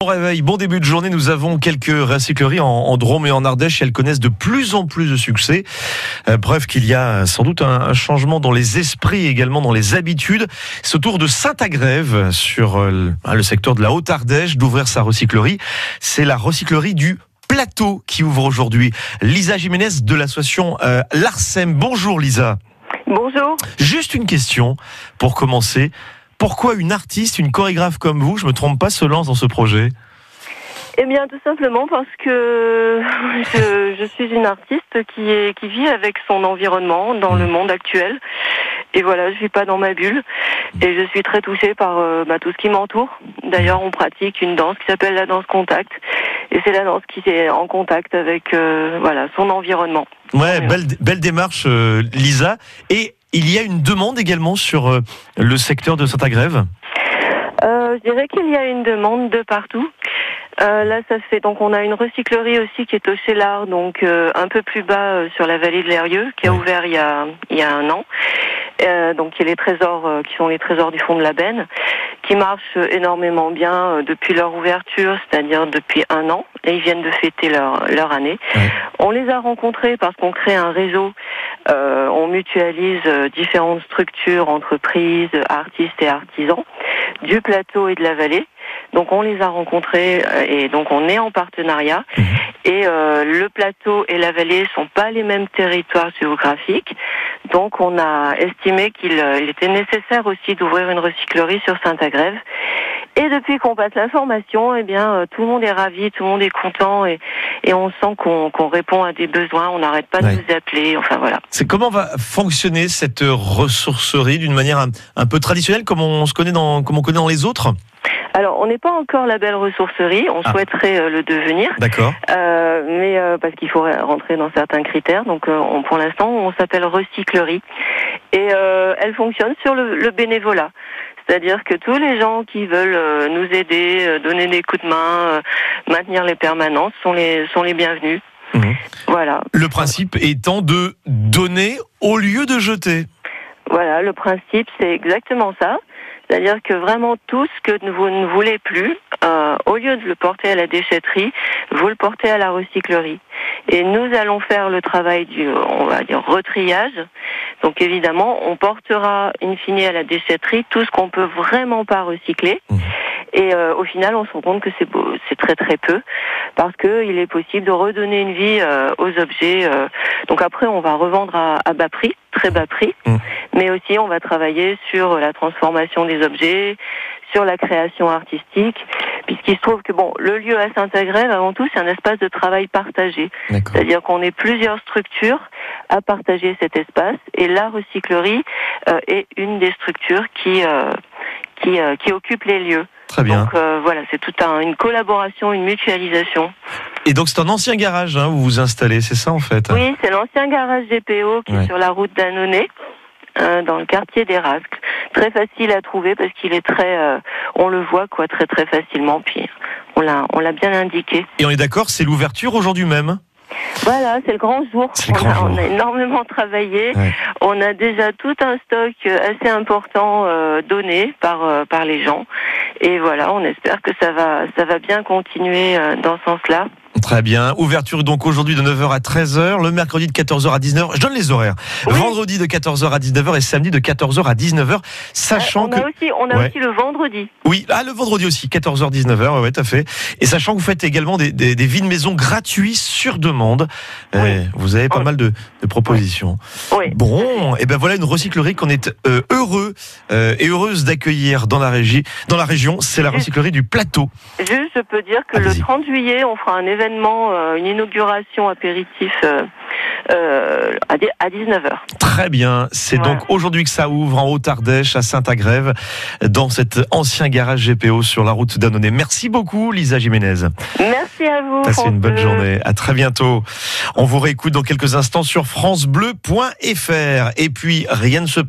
Bon réveil, bon début de journée. Nous avons quelques recycleries en, en Drôme et en Ardèche. Elles connaissent de plus en plus de succès. Euh, preuve qu'il y a sans doute un, un, changement dans les esprits et également dans les habitudes. C'est au tour de Saint-Agrève, sur euh, le secteur de la Haute-Ardèche, d'ouvrir sa recyclerie. C'est la recyclerie du Plateau qui ouvre aujourd'hui. Lisa Jiménez de l'association euh, Larsem. Bonjour Lisa. Bonjour. Juste une question pour commencer. Pourquoi une artiste, une chorégraphe comme vous, je me trompe pas, se lance dans ce projet? Eh bien, tout simplement parce que je, je, suis une artiste qui, est, qui vit avec son environnement dans le monde actuel. Et voilà, je vis pas dans ma bulle. Et je suis très touchée par euh, bah, tout ce qui m'entoure. D'ailleurs, on pratique une danse qui s'appelle la danse contact. Et c'est la danse qui est en contact avec euh, voilà son environnement. Ouais, belle, belle démarche, euh, Lisa. Et il y a une demande également sur euh, le secteur de Saint-Agrève euh, Je dirais qu'il y a une demande de partout. Euh, là, ça fait donc on a une recyclerie aussi qui est au Chélard, donc euh, un peu plus bas euh, sur la vallée de l'Erieux, qui a ouvert il y a il y a un an. Donc il y a les trésors qui sont les trésors du fond de la Benne, qui marchent énormément bien depuis leur ouverture, c'est-à-dire depuis un an, et ils viennent de fêter leur leur année. Ouais. On les a rencontrés parce qu'on crée un réseau, euh, on mutualise euh, différentes structures, entreprises, artistes et artisans du plateau et de la vallée. Donc on les a rencontrés euh, et donc on est en partenariat. Mhm. Et euh, le plateau et la vallée sont pas les mêmes territoires géographiques. Donc on a estimé qu'il il était nécessaire aussi d'ouvrir une recyclerie sur Saint-Agrève. Et depuis qu'on passe l'information, eh bien euh, tout le monde est ravi, tout le monde est content et, et on sent qu'on répond à des besoins. On n'arrête pas Ouais. de nous appeler. Enfin voilà. C'est comment va fonctionner cette ressourcerie d'une manière un, un peu traditionnelle, comme on se connaît dans, comme on connaît dans les autres Alors on n'est pas encore la belle ressourcerie. On Ah. souhaiterait euh, le devenir. D'accord. Euh, mais euh, parce qu'il faut rentrer dans certains critères. Donc, on, pour l'instant, on s'appelle recyclerie et elle fonctionne sur le, le bénévolat. C'est-à-dire que tous les gens qui veulent euh, nous aider, euh, donner des coups de main, euh, maintenir les permanences sont les sont les bienvenus. Mhm. Voilà, Le principe étant de donner au lieu de jeter. voilà. Le principe, c'est exactement ça. C'est-à-dire que vraiment tout ce que vous ne voulez plus, euh, au lieu de le porter à la déchetterie, vous le portez à la recyclerie. Et nous allons faire le travail du, on va dire, retriage. Donc évidemment, on portera in fine à la déchetterie tout ce qu'on peut vraiment pas recycler. Mhm. Et euh, au final, on se rend compte que c'est très très peu, parce que il est possible de redonner une vie euh, aux objets. euh. donc après, on va revendre à, à bas prix, très bas prix, Mhm. mais aussi on va travailler sur la transformation des objets, sur la création artistique, puisqu'il se trouve que bon, le lieu à Saint-Agrève, avant tout, c'est un espace de travail partagé. C'est-à-dire qu'on est plusieurs structures à partager cet espace et la recyclerie euh, est une des structures qui euh, qui, euh, qui occupe les lieux. Très bien. Donc voilà, c'est toute un, une collaboration, une mutualisation. Et donc c'est un ancien garage, hein, où vous vous installez, c'est ça en fait Oui, c'est l'ancien garage GPO qui Ouais. est sur la route d'Annonay. euh, dans le quartier des Rascles. Très facile à trouver parce qu'il est très, euh, on le voit quoi, très très facilement. Puis on l'a, on l'a bien indiqué. Et on est d'accord, c'est l'ouverture aujourd'hui même Voilà, c'est le grand jour. Le on, grand a, jour. on a énormément travaillé. Ouais. On a déjà tout un stock euh, assez important euh, donné par euh, par les gens. Et voilà, on espère que ça va ça va bien continuer euh, dans ce sens-là. Très bien. Ouverture donc aujourd'hui de 9h à 13h, le mercredi de 14h à 19h. Je donne les horaires. Oui. Vendredi de 14h à 19h et samedi de 14h à 19h, sachant on que a aussi on a Ouais. aussi le vendredi. oui, ah le vendredi aussi 14h 19h, ouais, tout à fait. Et sachant que vous faites également des, des, des vides maison gratuits sur demande. Oui. Eh, vous avez pas Oui. mal de, de propositions. Oui. Bon, et ben voilà une recyclerie qu'on est euh, heureux euh, et heureuse d'accueillir dans la régie, dans la région. C'est la recyclerie du plateau. Juste, je peux dire que le 30 juillet, on fera un événement, euh, une inauguration apéritif euh, euh, à, dix- à 19h. Très bien. C'est Voilà. donc aujourd'hui que ça ouvre en Haute-Ardèche, à Saint-Agrève, dans cet ancien garage GPO sur la route d'Annonay. Merci beaucoup, Lisa Jiménez. Merci à vous. Passez une bonne journée. À très bientôt. On vous réécoute dans quelques instants sur FranceBleu.fr. Et puis, rien ne se perd.